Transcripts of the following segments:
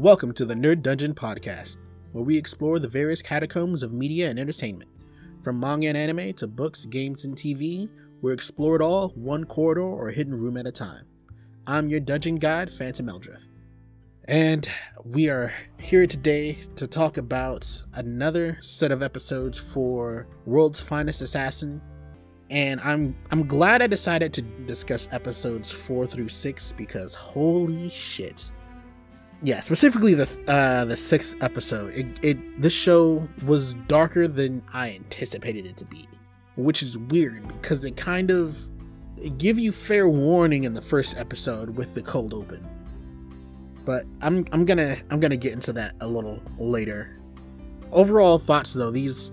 Welcome to the Nerd Dungeon podcast, where we explore the various catacombs of media and entertainment. From manga and anime to books, games, and TV, we explore it all one corridor or hidden room at a time. I'm your dungeon guide, Phantom Eldrith. And we are here today to talk about another set of episodes for World's Finest Assassin. And I'm I'm glad I decided to discuss episodes 4 through 6 because holy shit yeah, specifically the uh, the sixth episode. It, it this show was darker than I anticipated it to be, which is weird because they kind of give you fair warning in the first episode with the cold open. But I'm I'm gonna I'm gonna get into that a little later. Overall thoughts though, these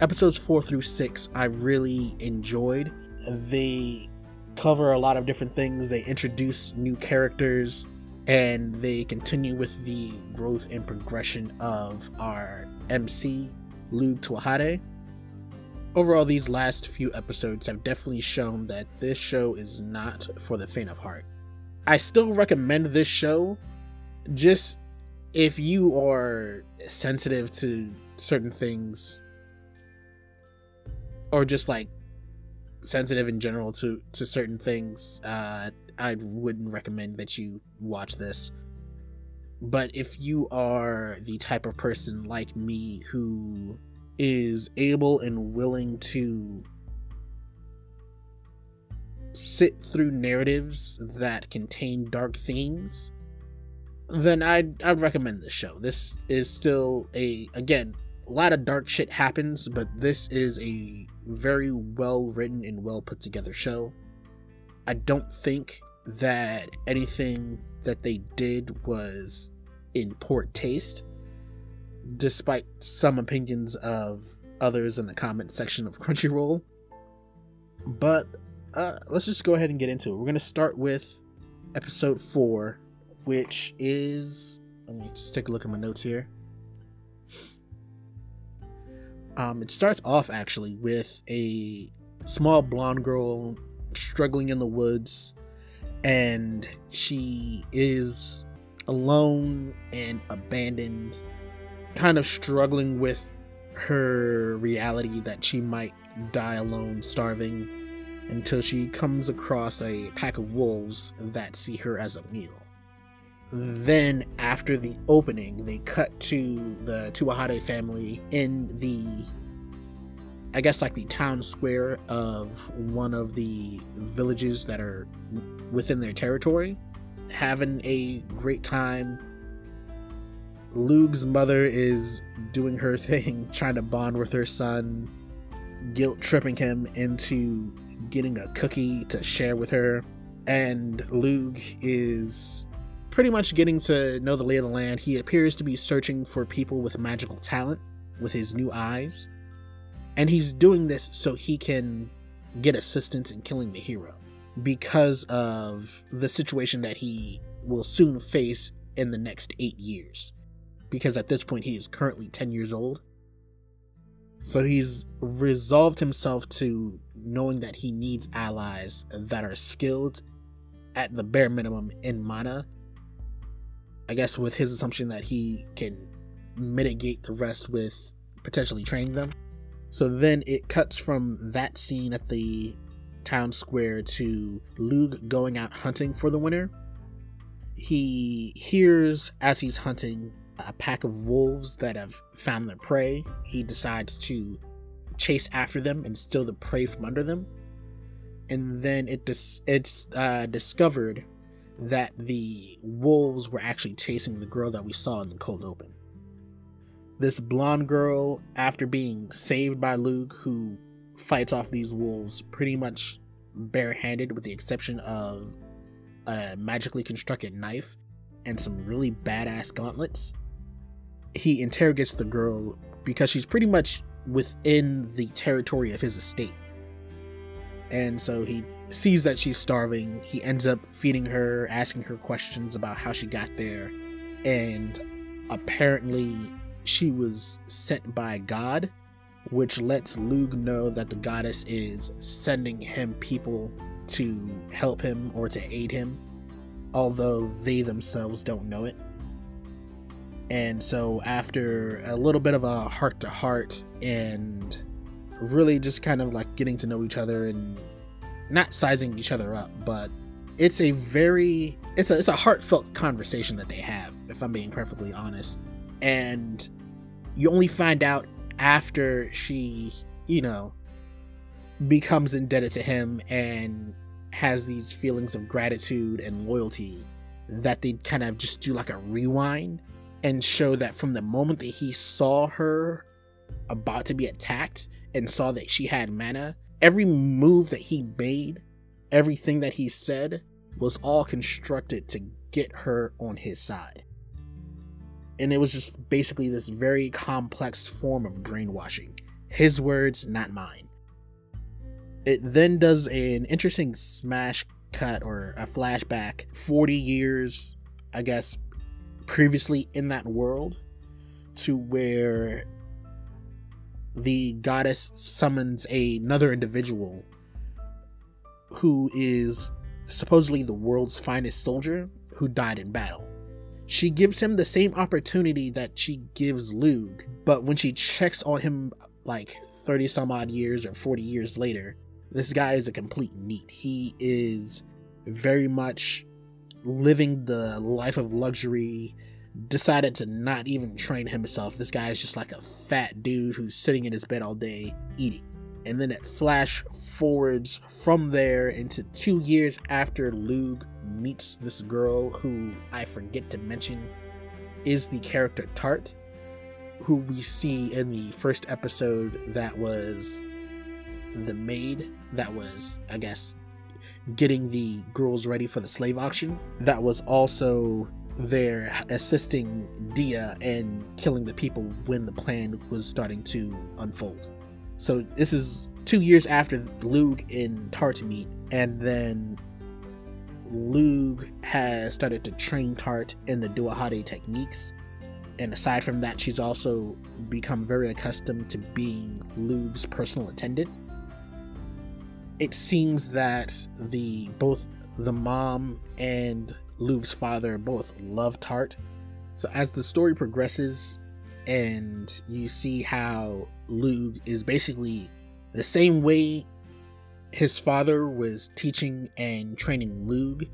episodes four through six I really enjoyed. They cover a lot of different things. They introduce new characters and they continue with the growth and progression of our MC, Lug Tuatha Dé. Overall, these last few episodes have definitely shown that this show is not for the faint of heart. I still recommend this show, just if you are sensitive to certain things, or just like sensitive in general to to certain things. Uh, I wouldn't recommend that you watch this. But if you are the type of person like me who is able and willing to sit through narratives that contain dark themes, then I'd I'd recommend this show. This is still a again, a lot of dark shit happens, but this is a very well written and well put together show. I don't think that anything that they did was in poor taste, despite some opinions of others in the comment section of Crunchyroll. But uh, let's just go ahead and get into it. We're going to start with episode 4, which is. Let me just take a look at my notes here. Um, it starts off actually with a small blonde girl struggling in the woods and she is alone and abandoned, kind of struggling with her reality that she might die alone, starving, until she comes across a pack of wolves that see her as a meal. Then, after the opening, they cut to the Tuatha Dé family in the I guess like the town square of one of the villages that are within their territory, having a great time. Lug's mother is doing her thing, trying to bond with her son, guilt tripping him into getting a cookie to share with her. And Lug is pretty much getting to know the lay of the land. He appears to be searching for people with magical talent with his new eyes and he's doing this so he can get assistance in killing the hero because of the situation that he will soon face in the next eight years. Because at this point, he is currently 10 years old. So he's resolved himself to knowing that he needs allies that are skilled at the bare minimum in mana. I guess with his assumption that he can mitigate the rest with potentially training them. So then it cuts from that scene at the town square to Lug going out hunting for the winter. He hears as he's hunting a pack of wolves that have found their prey. He decides to chase after them and steal the prey from under them. And then it dis- it's uh, discovered that the wolves were actually chasing the girl that we saw in the cold open this blonde girl, after being saved by Luke, who fights off these wolves pretty much barehanded, with the exception of a magically constructed knife and some really badass gauntlets. He interrogates the girl because she's pretty much within the territory of his estate. And so he sees that she's starving. He ends up feeding her, asking her questions about how she got there, and apparently she was sent by God, which lets Lug know that the goddess is sending him people to help him or to aid him, although they themselves don't know it. And so, after a little bit of a heart to heart and really just kind of like getting to know each other and not sizing each other up, but it's a very it's a it's a heartfelt conversation that they have, if I'm being perfectly honest. And you only find out after she, you know, becomes indebted to him and has these feelings of gratitude and loyalty that they kind of just do like a rewind and show that from the moment that he saw her about to be attacked and saw that she had mana, every move that he made, everything that he said was all constructed to get her on his side. And it was just basically this very complex form of brainwashing. His words, not mine. It then does an interesting smash cut or a flashback 40 years, I guess, previously in that world to where the goddess summons another individual who is supposedly the world's finest soldier who died in battle. She gives him the same opportunity that she gives Lug, but when she checks on him like 30 some odd years or 40 years later, this guy is a complete NEET. He is very much living the life of luxury, decided to not even train himself. This guy is just like a fat dude who's sitting in his bed all day eating. And then it flash forwards from there into two years after Lug meets this girl who I forget to mention is the character Tart, who we see in the first episode that was the maid that was, I guess, getting the girls ready for the slave auction that was also there assisting Dia and killing the people when the plan was starting to unfold. So this is two years after Lug and Tart meet, and then Lug has started to train Tart in the Tuatha Dé techniques. And aside from that, she's also become very accustomed to being Lug's personal attendant it seems that the both the mom and Lug's father both love Tart. So as the story progresses and you see how Lug is basically the same way his father was teaching and training Lug,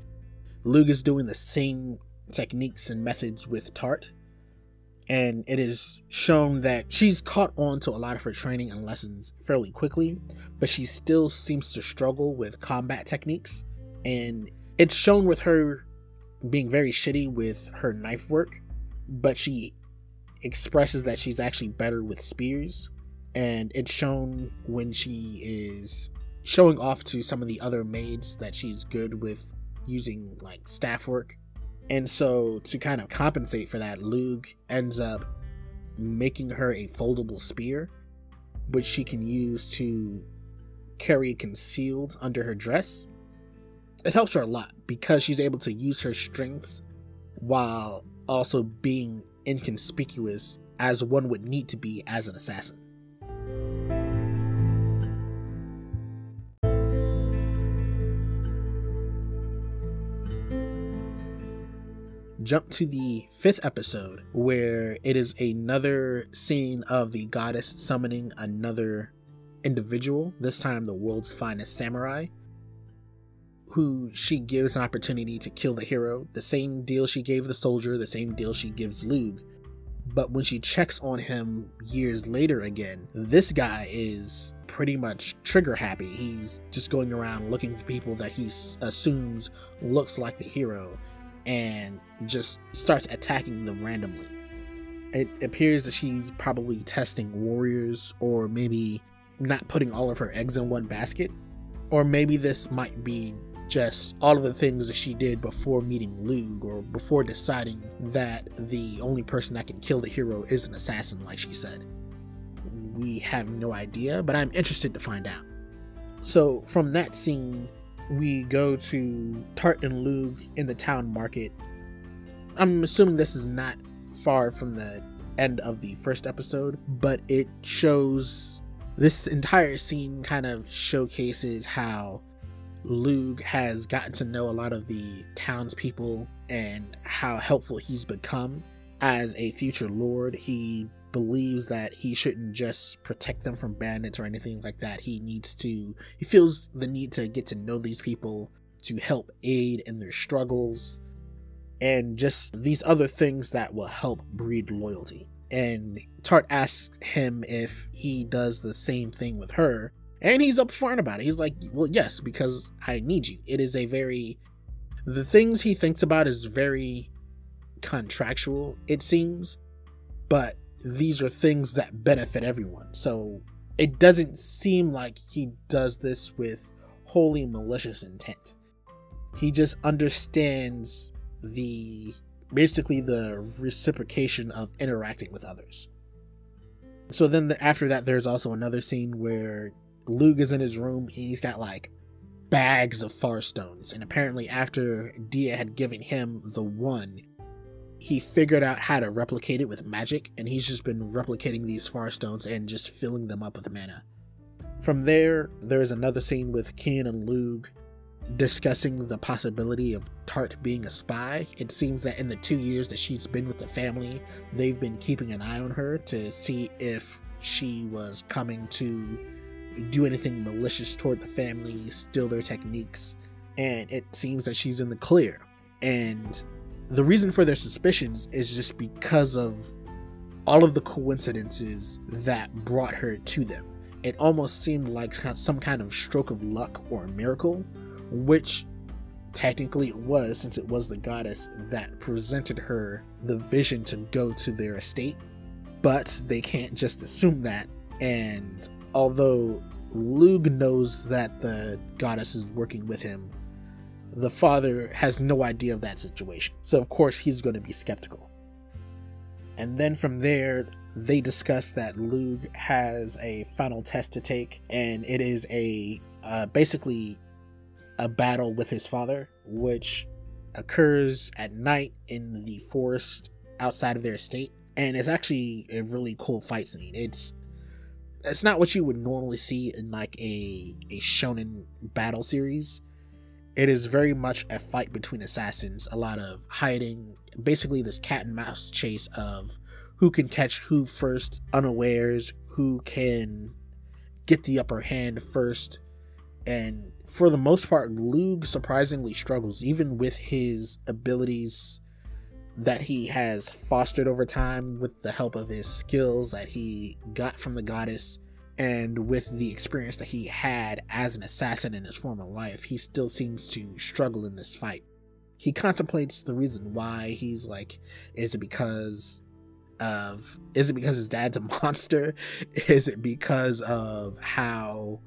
Lug is doing the same techniques and methods with Tart and it is shown that she's caught on to a lot of her training and lessons fairly quickly, but she still seems to struggle with combat techniques. And it's shown with her being very shitty with her knife work, but she expresses that she's actually better with spears. And it's shown when she is showing off to some of the other maids that she's good with using like staff work and so, to kind of compensate for that, Lug ends up making her a foldable spear, which she can use to carry concealed under her dress. It helps her a lot because she's able to use her strengths while also being inconspicuous as one would need to be as an assassin. Jump to the fifth episode where it is another scene of the goddess summoning another individual, this time the world's finest samurai, who she gives an opportunity to kill the hero, the same deal she gave the soldier, the same deal she gives Lug. But when she checks on him years later again, this guy is pretty much trigger happy. He's just going around looking for people that he assumes looks like the hero and just starts attacking them randomly. It appears that she's probably testing warriors or maybe not putting all of her eggs in one basket. Or maybe this might be just all of the things that she did before meeting Lug or before deciding that the only person that can kill the hero is an assassin, like she said. We have no idea, but I'm interested to find out. So, from that scene, we go to Tart and Lug in the town market. I'm assuming this is not far from the end of the first episode, but it shows this entire scene kind of showcases how Lug has gotten to know a lot of the townspeople and how helpful he's become as a future lord, he believes that he shouldn't just protect them from bandits or anything like that. He needs to, he feels the need to get to know these people to help aid in their struggles and just these other things that will help breed loyalty. And Tart asks him if he does the same thing with her, and he's upfront about it. He's like, Well, yes, because I need you. It is a very, the things he thinks about is very contractual, it seems, but these are things that benefit everyone. So it doesn't seem like he does this with wholly malicious intent. He just understands the basically the reciprocation of interacting with others. So then the, after that, there's also another scene where Lug is in his room. He's got like bags of far stones, and apparently after Dia had given him the one, he figured out how to replicate it with magic, and he's just been replicating these far stones and just filling them up with mana. From there, there's another scene with Cian and Lug discussing the possibility of Tart being a spy. It seems that in the two years that she's been with the family, they've been keeping an eye on her to see if she was coming to do anything malicious toward the family, steal their techniques, and it seems that she's in the clear. And the reason for their suspicions is just because of all of the coincidences that brought her to them. It almost seemed like some kind of stroke of luck or a miracle which technically it was since it was the goddess that presented her the vision to go to their estate. But they can't just assume that. And although Lug knows that the goddess is working with him, the father has no idea of that situation. So, of course, he's going to be skeptical. And then from there, they discuss that Lug has a final test to take, and it is a uh, basically a battle with his father, which occurs at night in the forest outside of their estate. And it's actually a really cool fight scene. It's it's not what you would normally see in like a a shonen battle series. It is very much a fight between assassins, a lot of hiding, basically this cat and mouse chase of who can catch who first unawares, who can get the upper hand first, and for the most part, Lug surprisingly struggles, even with his abilities that he has fostered over time with the help of his skills that he got from the goddess and with the experience that he had as an assassin in his former life, he still seems to struggle in this fight. He contemplates the reason why. He's like, is it because of is it because his dad's a monster? Is it because of how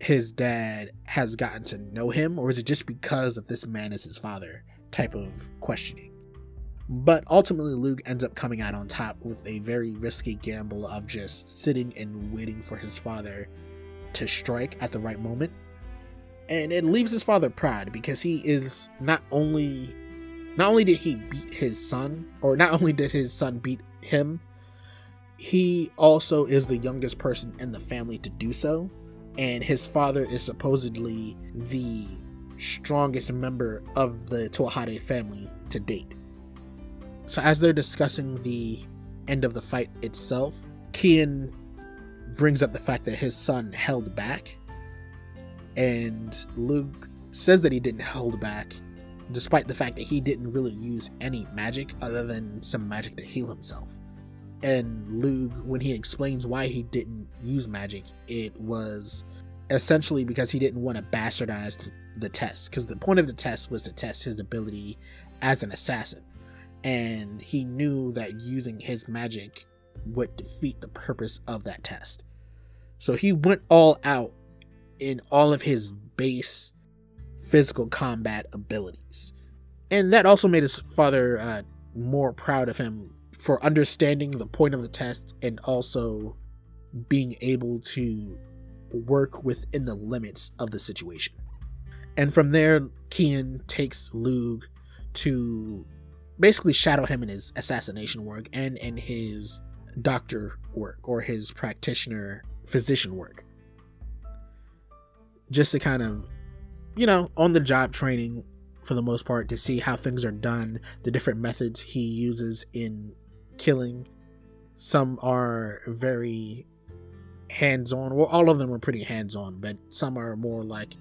his dad has gotten to know him, or is it just because of this man is his father type of questioning? But ultimately, Luke ends up coming out on top with a very risky gamble of just sitting and waiting for his father to strike at the right moment. And it leaves his father proud because he is not only not only did he beat his son, or not only did his son beat him, he also is the youngest person in the family to do so and his father is supposedly the strongest member of the Tuatha Dé family to date. So as they're discussing the end of the fight itself, Cian brings up the fact that his son held back, and Luke says that he didn't hold back, despite the fact that he didn't really use any magic other than some magic to heal himself and Luke, when he explains why he didn't use magic, it was essentially because he didn't want to bastardize the test. Because the point of the test was to test his ability as an assassin. And he knew that using his magic would defeat the purpose of that test. So he went all out in all of his base physical combat abilities. And that also made his father uh, more proud of him for understanding the point of the test and also being able to work within the limits of the situation. And from there, Cian takes Lug to basically shadow him in his assassination work and in his doctor work or his practitioner physician work. Just to kind of, you know, on the job training for the most part to see how things are done, the different methods he uses in killing. Some are very hands on. Well, all of them are pretty hands on, but some are more like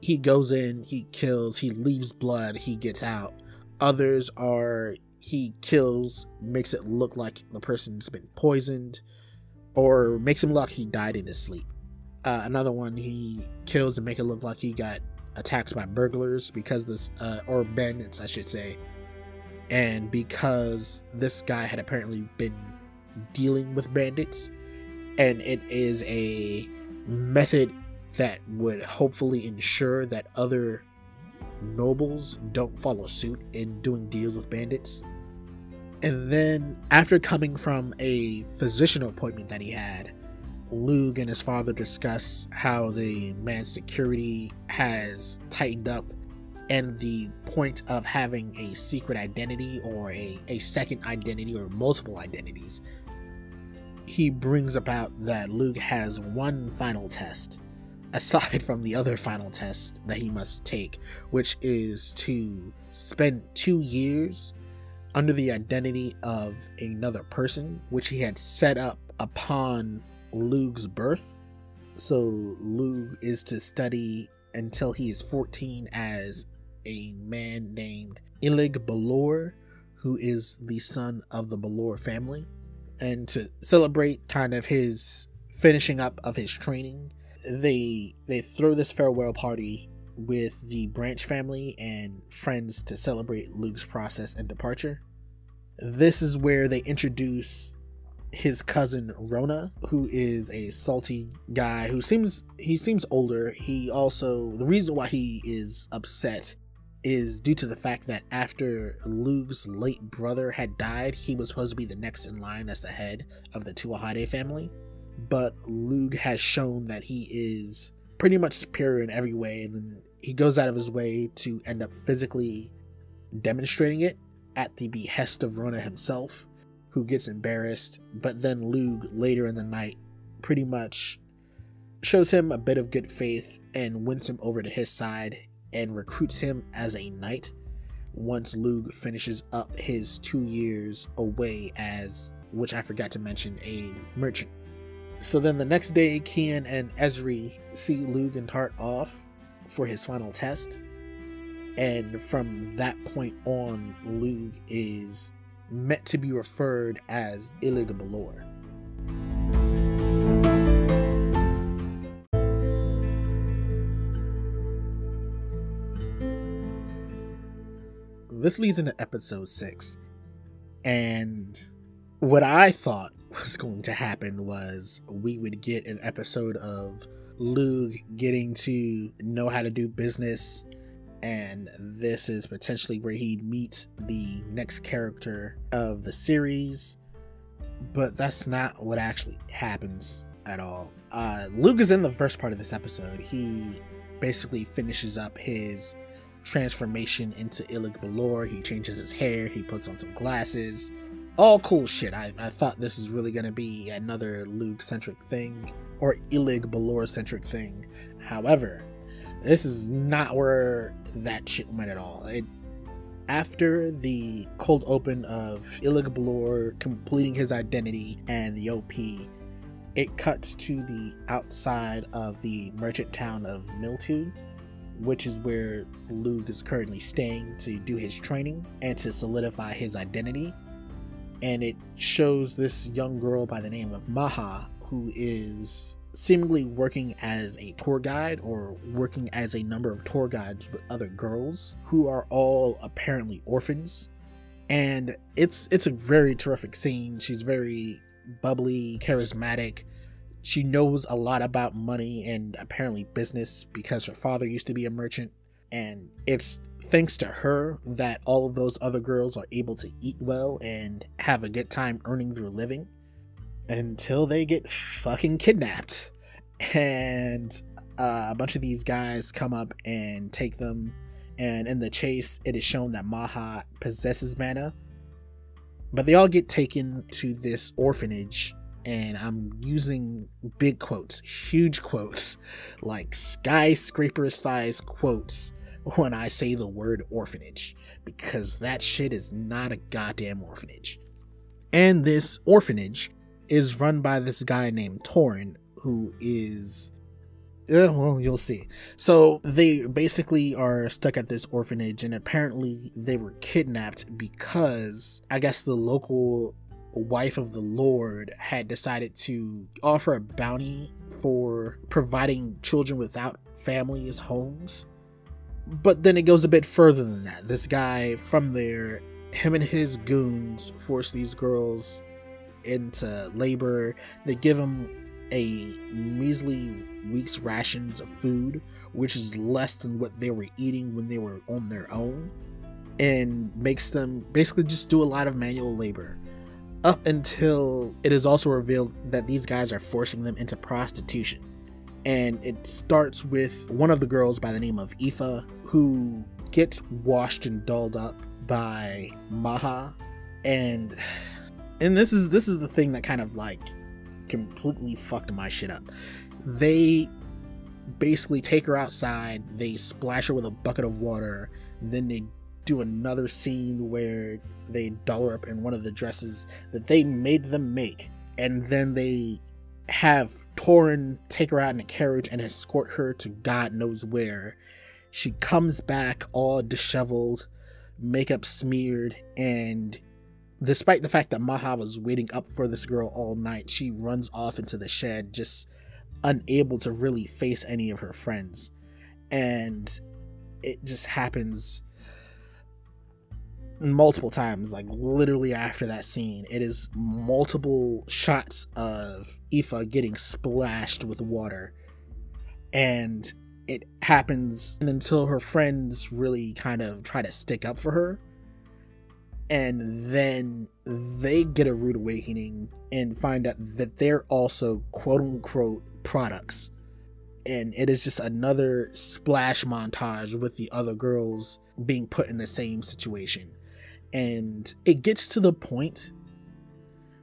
he goes in, he kills, he leaves blood, he gets out. Others are he kills, makes it look like the person's been poisoned, or makes him look like he died in his sleep. Uh, another one, he kills and make it look like he got attacked by burglars because this, uh, or bandits, I should say. And because this guy had apparently been dealing with bandits, and it is a method that would hopefully ensure that other nobles don't follow suit in doing deals with bandits. And then, after coming from a physician appointment that he had, Lug and his father discuss how the man's security has tightened up and the point of having a secret identity or a, a second identity or multiple identities. He brings about that Lug has one final test aside from the other final test that he must take, which is to spend two years under the identity of another person, which he had set up upon Lug's birth. So Lug is to study until he is 14 as a man named Illig Balor, who is the son of the Balor family. And to celebrate kind of his finishing up of his training, they they throw this farewell party with the Branch family and friends to celebrate Luke's process and departure. This is where they introduce his cousin Rona, who is a salty guy who seems he seems older. He also the reason why he is upset is due to the fact that after Luke's late brother had died, he was supposed to be the next in line as the head of the Tuatha family but Lug has shown that he is pretty much superior in every way, and then he goes out of his way to end up physically demonstrating it at the behest of Rona himself, who gets embarrassed. But then Lug later in the night pretty much shows him a bit of good faith and wins him over to his side and recruits him as a knight once Lug finishes up his two years away as, which I forgot to mention, a merchant. So then the next day, Cian and Esri see Lug and Tart off for his final test. And from that point on, Lug is meant to be referred as Illig Balor. This leads into episode 6. And what I thought was going to happen was we would get an episode of Lug getting to know how to do business, and this is potentially where he meets the next character of the series. But that's not what actually happens at all. Uh, Lug is in the first part of this episode. He basically finishes up his transformation into Illig Balor. He changes his hair, he puts on some glasses, all cool shit. I, I thought this is really gonna be another Lug centric thing or Illig Balor centric thing. However, this is not where that shit went at all. It, after the cold open of Illig Balor completing his identity and the OP, it cuts to the outside of the merchant town of Milteu, which is where Lug is currently staying to do his training and to solidify his identity and it shows this young girl by the name of Maha who is seemingly working as a tour guide or working as a number of tour guides with other girls who are all apparently orphans. And it's it's a very terrific scene. She's very bubbly charismatic. She knows a lot about money and apparently business because her father used to be a merchant. And it's thanks to her that all of those other girls are able to eat well and have a good time earning their living until they get fucking kidnapped. And uh, a bunch of these guys come up and take them. And in the chase, it is shown that Maha possesses mana. But they all get taken to this orphanage. And I'm using big quotes, huge quotes, like skyscraper size quotes when I say the word orphanage, because that shit is not a goddamn orphanage. And this orphanage is run by this guy named Torin, who is. Yeah, well, you'll see. So they basically are stuck at this orphanage, and apparently they were kidnapped because I guess the local wife of the Lord had decided to offer a bounty for providing children without families homes. But then it goes a bit further than that. This guy from there, him and his goons force these girls into labor. They give them a measly week's rations of food, which is less than what they were eating when they were on their own, and makes them basically just do a lot of manual labor. Up until it is also revealed that these guys are forcing them into prostitution. And it starts with one of the girls by the name of Aoife, who gets washed and dolled up by Maha. And and this is this is the thing that kind of like completely fucked my shit up. They basically take her outside, they splash her with a bucket of water, then they do another scene where they doll her up in one of the dresses that they made them make, and then they have Torin take her out in a carriage and escort her to God knows where. She comes back all disheveled, makeup smeared, and despite the fact that Maha was waiting up for this girl all night, she runs off into the shed, just unable to really face any of her friends. And it just happens multiple times, like literally after that scene. It is multiple shots of Aoife getting splashed with water. And it happens until her friends really kind of try to stick up for her and then they get a rude awakening and find out that they're also quote unquote products. And it is just another splash montage with the other girls being put in the same situation. And it gets to the point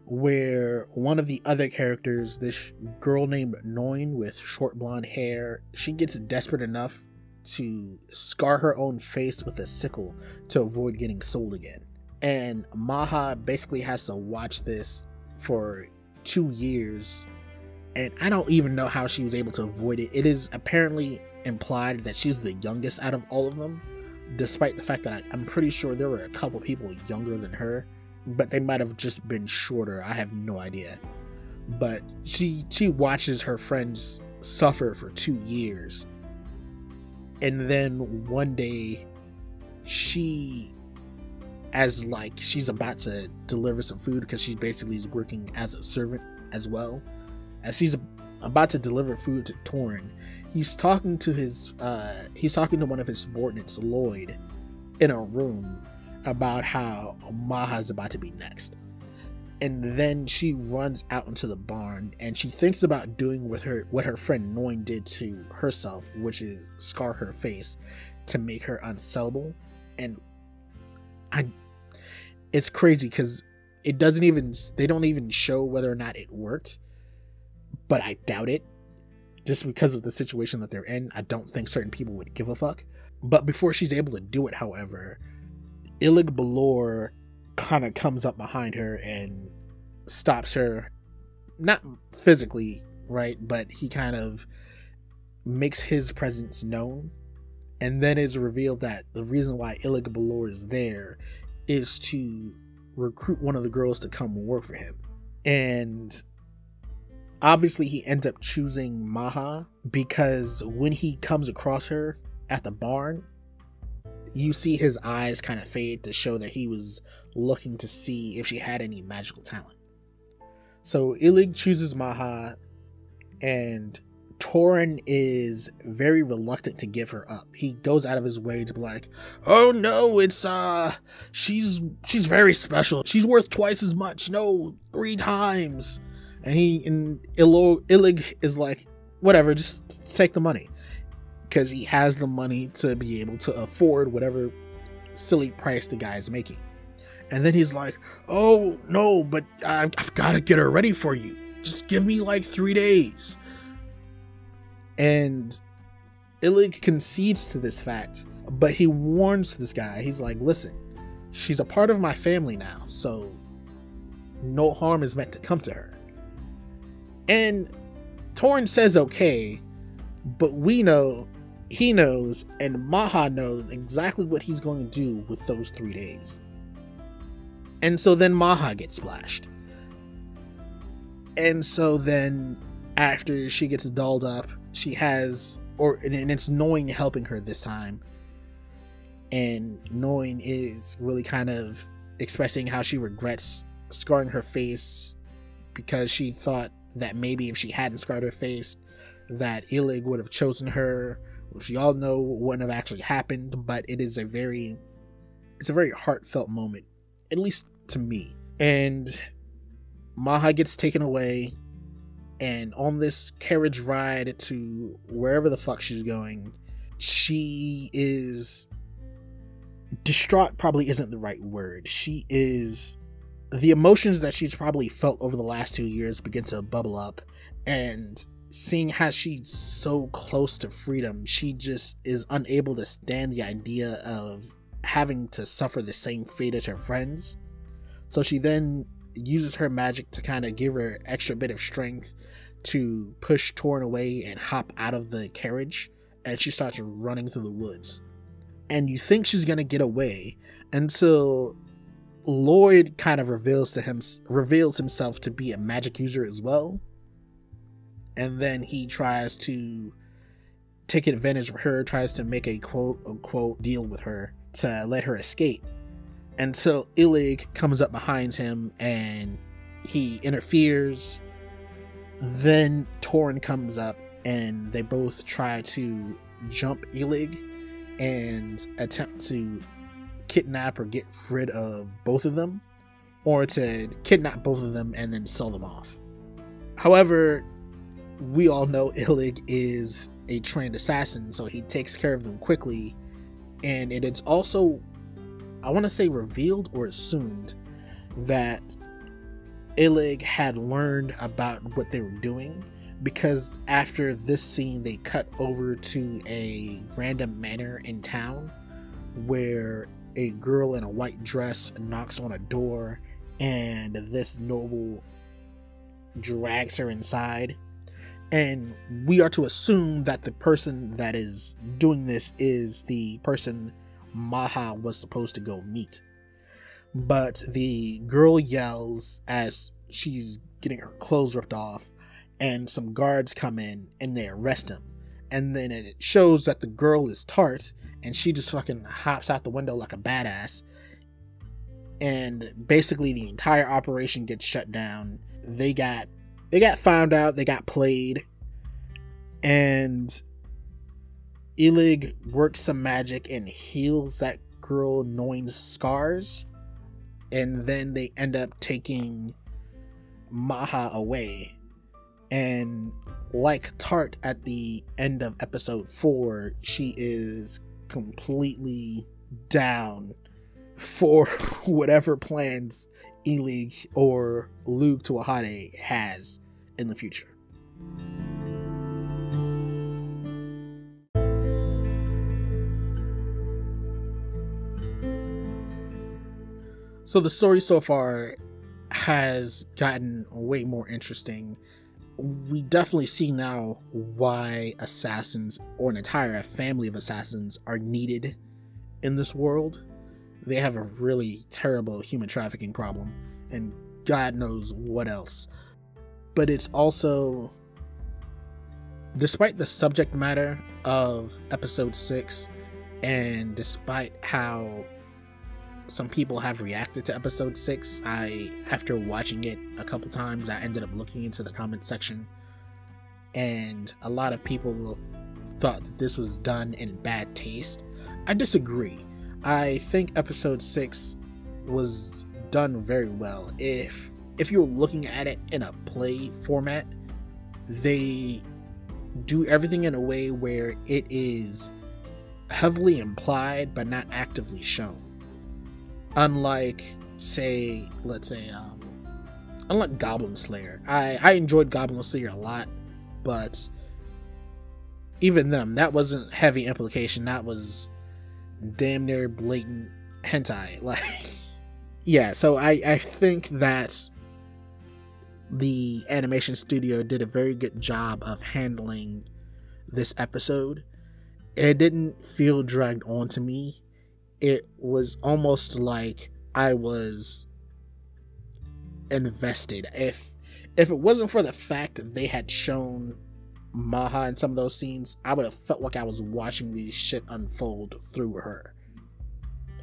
where one of the other characters, this girl named Noin with short blonde hair, she gets desperate enough to scar her own face with a sickle to avoid getting sold again and Maha basically has to watch this for two years and I don't even know how she was able to avoid it. It is apparently implied that she's the youngest out of all of them, despite the fact that I, am pretty sure there were a couple people younger than her, but they might have just been shorter. I have no idea. But she she watches her friends suffer for two years, and then one day she as like she's about to deliver some food because she basically is working as a servant as well. As she's about to deliver food to Torin, he's talking to his uh, he's talking to one of his subordinates, Lloyd, in a room about how Maha's about to be next. And then she runs out into the barn and she thinks about doing with her what her friend Noin did to herself, which is scar her face to make her unsellable. And I it's crazy because it doesn't even they don't even show whether or not it worked but i doubt it just because of the situation that they're in i don't think certain people would give a fuck but before she's able to do it however Illig Balor kind of comes up behind her and stops her not physically right but he kind of makes his presence known and then it's revealed that the reason why Illig Balor is there is to recruit one of the girls to come work for him. And obviously, he ends up choosing Maha because when he comes across her at the barn, you see his eyes kind of fade to show that he was looking to see if she had any magical talent. So Illig chooses Maha, and Torin is very reluctant to give her up. He goes out of his way to be like, "Oh no, it's uh she's she's very special. She's worth twice as much. No, three times." And he and Ilo, Illig is like, "Whatever, just take the money." Cuz he has the money to be able to afford whatever silly price the guy is making. And then he's like, "Oh, no, but I've, I've got to get her ready for you. Just give me like 3 days." And Illig concedes to this fact But he warns this guy. He's like, "Listen, she's a part of my family now, so no harm is meant to come to her." And Torin says okay, but we know, he knows, and Maha knows exactly what he's going to do with those three days. And so then Maha gets splashed. And so then after she gets dolled up, she has or and it's Noin helping her this time. And Noin is really kind of expressing how she regrets scarring her face because she thought that maybe if she hadn't scarred her face, that Illig would have chosen her, which y'all know wouldn't have actually happened, but it is a very it's a very heartfelt moment, at least to me. And Maha gets taken away, and on this carriage ride to wherever the fuck she's going, she is distraught, probably isn't the right word. She is. The emotions that she's probably felt over the last two years begin to bubble up, and seeing how she's so close to freedom, she just is unable to stand the idea of having to suffer the same fate as her friends. So she then uses her magic to kind of give her extra bit of strength to push Torin away and hop out of the carriage, and she starts running through the woods. And you think she's gonna get away until Lloyd kind of reveals to him reveals himself to be a magic user as well. And then he tries to take advantage of her, tries to make a quote unquote deal with her to let her escape until Illig comes up behind him and he interferes. Then Torin comes up and they both try to jump Illig and attempt to kidnap or get rid of both of them, or to kidnap both of them and then sell them off. However, we all know Illig is a trained assassin, so he takes care of them quickly, and it is also I want to say revealed or assumed that Illig had learned about what they were doing because after this scene they cut over to a random manor in town where a girl in a white dress knocks on a door and this noble drags her inside and we are to assume that the person that is doing this is the person Maha was supposed to go meet. But the girl yells as she's getting her clothes ripped off, and some guards come in and they arrest him. And then it shows that the girl is Tart, and she just fucking hops out the window like a badass. And basically, the entire operation gets shut down. They got they got found out. They got played, and Illig works some magic and heals that girl Noin's scars, and then they end up taking Maha away. And like Tart at the end of episode 4, she is completely down for whatever plans Illig or Luke Tuatha has in the future. So the story so far has gotten way more interesting. We definitely see now why assassins or an entire family of assassins are needed in this world. They have a really terrible human trafficking problem, and God knows what else. But it's also, despite the subject matter of episode 6, and despite how some people have reacted to episode 6 i after watching it a couple times i ended up looking into the comment section. And a lot of people thought that this was done in bad taste. I disagree. I think episode 6 was done very well. If if you're looking at it in a play format they do everything in a way where it is heavily implied but not actively shown unlike say let's say um unlike goblin slayer i i enjoyed goblin slayer a lot but even them that wasn't heavy implication that was damn near blatant hentai. Like, yeah. So I I think that the animation studio did a very good job of handling this episode. It didn't feel dragged on to me. It was almost like I was invested. If if it wasn't for the fact that they had shown Maha in some of those scenes, I would have felt like I was watching these shit unfold through her.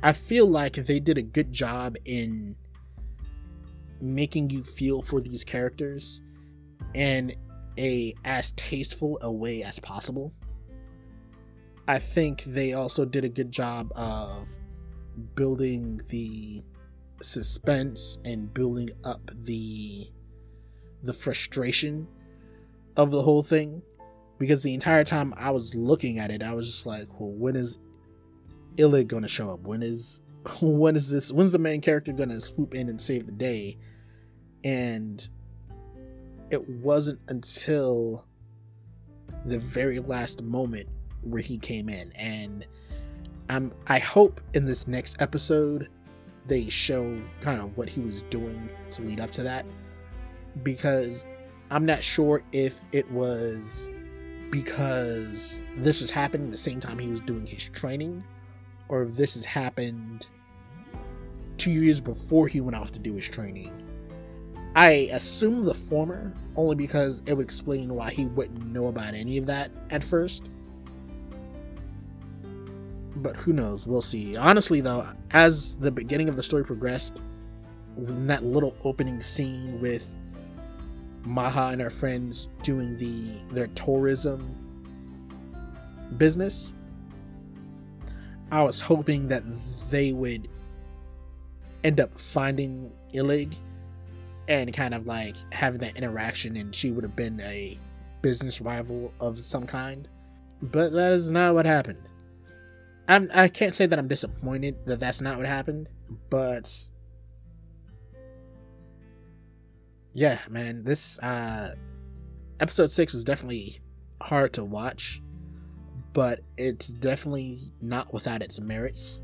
I feel like they did a good job in making you feel for these characters in a as tasteful a way as possible. I think they also did a good job of building the suspense and building up the the frustration of the whole thing. Because the entire time I was looking at it I was just like well when is Illig gonna show up? When is when is this when's the main character gonna swoop in and save the day? And it wasn't until the very last moment where he came in. And I'm I hope in this next episode they show kind of what he was doing to lead up to that. Because I'm not sure if it was because this was happening the same time he was doing his training or if this has happened two years before he went off to do his training. I assume the former only because it would explain why he wouldn't know about any of that at first but who knows? We'll see. Honestly, though, as the beginning of the story progressed, in that little opening scene with Maha and her friends doing the their tourism business, I was hoping that they would end up finding Illig and kind of like having that interaction, and she would have been a business rival of some kind. But that is not what happened. I'm I can't say that I'm disappointed that that's not what happened, but yeah, man, this uh episode 6 was definitely hard to watch, but it's definitely not without its merits.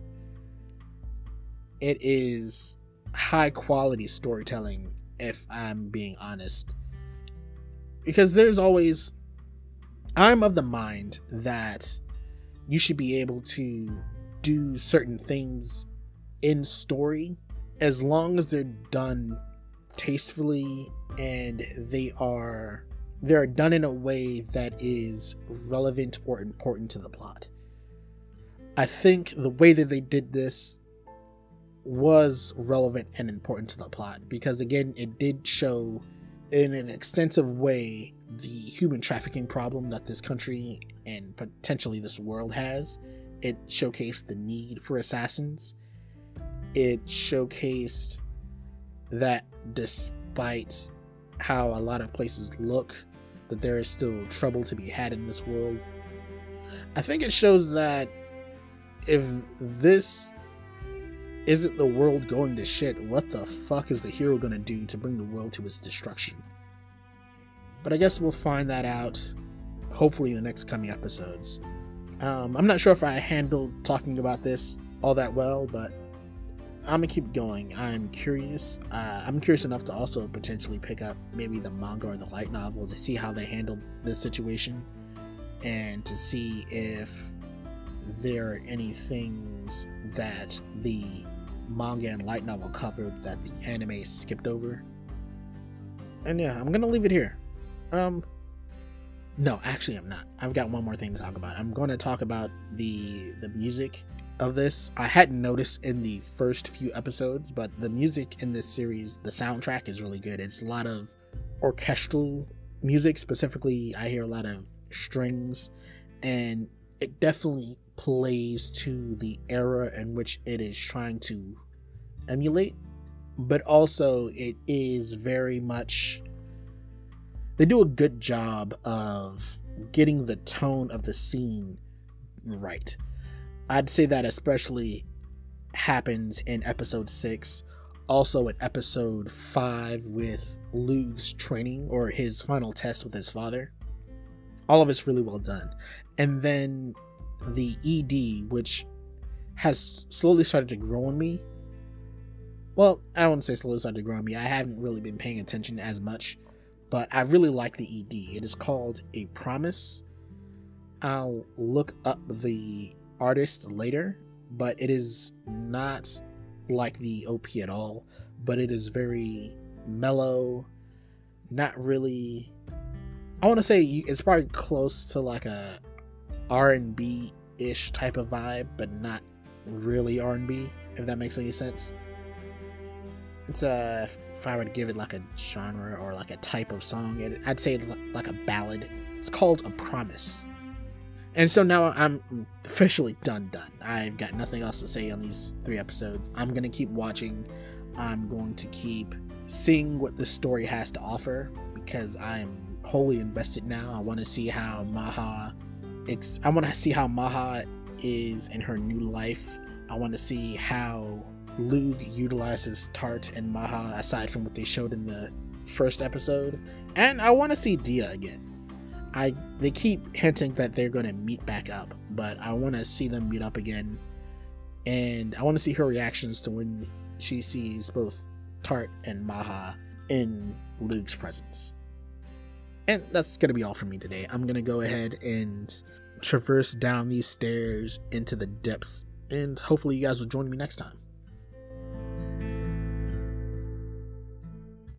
It is high quality storytelling if I'm being honest. Because there's always I'm of the mind that you should be able to do certain things in story as long as they're done tastefully and they are they are done in a way that is relevant or important to the plot. I think the way that they did this was relevant and important to the plot because again it did show in an extensive way the human trafficking problem that this country and potentially this world has. It showcased the need for assassins. It showcased that despite how a lot of places look, that there is still trouble to be had in this world. I think it shows that if this isn't the world going to shit, what the fuck is the hero gonna do to bring the world to its destruction? But I guess we'll find that out hopefully the next coming episodes. Um, I'm not sure if I handled talking about this all that well, but I'm gonna keep going. I'm curious. Uh, I'm curious enough to also potentially pick up maybe the manga or the light novel to see how they handled this situation and to see if there are any things that the manga and light novel covered that the anime skipped over. And yeah, I'm gonna leave it here. Um, no, actually, I'm not. I've got one more thing to talk about. I'm going to talk about the the music of this. I hadn't noticed in the first few episodes, but the music in this series, the soundtrack is really good. It's a lot of orchestral music. Specifically, I hear a lot of strings, and it definitely plays to the era in which it is trying to emulate. But also, it is very much they do a good job of getting the tone of the scene right. I'd say that especially happens in episode 6, also in episode 5 with Lugh's training or his final test with his father. All of it's really well done. And then the ED, which has slowly started to grow on me. Well, I don't say slowly started to grow on me. I haven't really been paying attention as much, but I really like the ED. It is called A Promise. I'll look up the artist later, but it is not like the OP at all, but it is very mellow, not really I want to say it's probably close to like a R&B ish type of vibe, but not really R&B if that makes any sense. It's a if I were to give it like a genre or like a type of song, it, I'd say it's like a ballad. It's called A Promise. And so now I'm officially done done. I've got nothing else to say on these 3 episodes. I'm going to keep watching. I'm going to keep seeing what this story has to offer because I'm wholly invested now. I want to see how Maha. Ex- I want to see how Maha is in her new life. I want to see how Lugh utilizes Tarte and Maha aside from what they showed in the first episode, and I want to see Dia again. I they keep hinting that they're going to meet back up, but I want to see them meet up again, and I want to see her reactions to when she sees both Tarte and Maha in Lugh's presence. And that's going to be all for me today. I'm going to go ahead and traverse down these stairs into the depths, and hopefully, you guys will join me next time.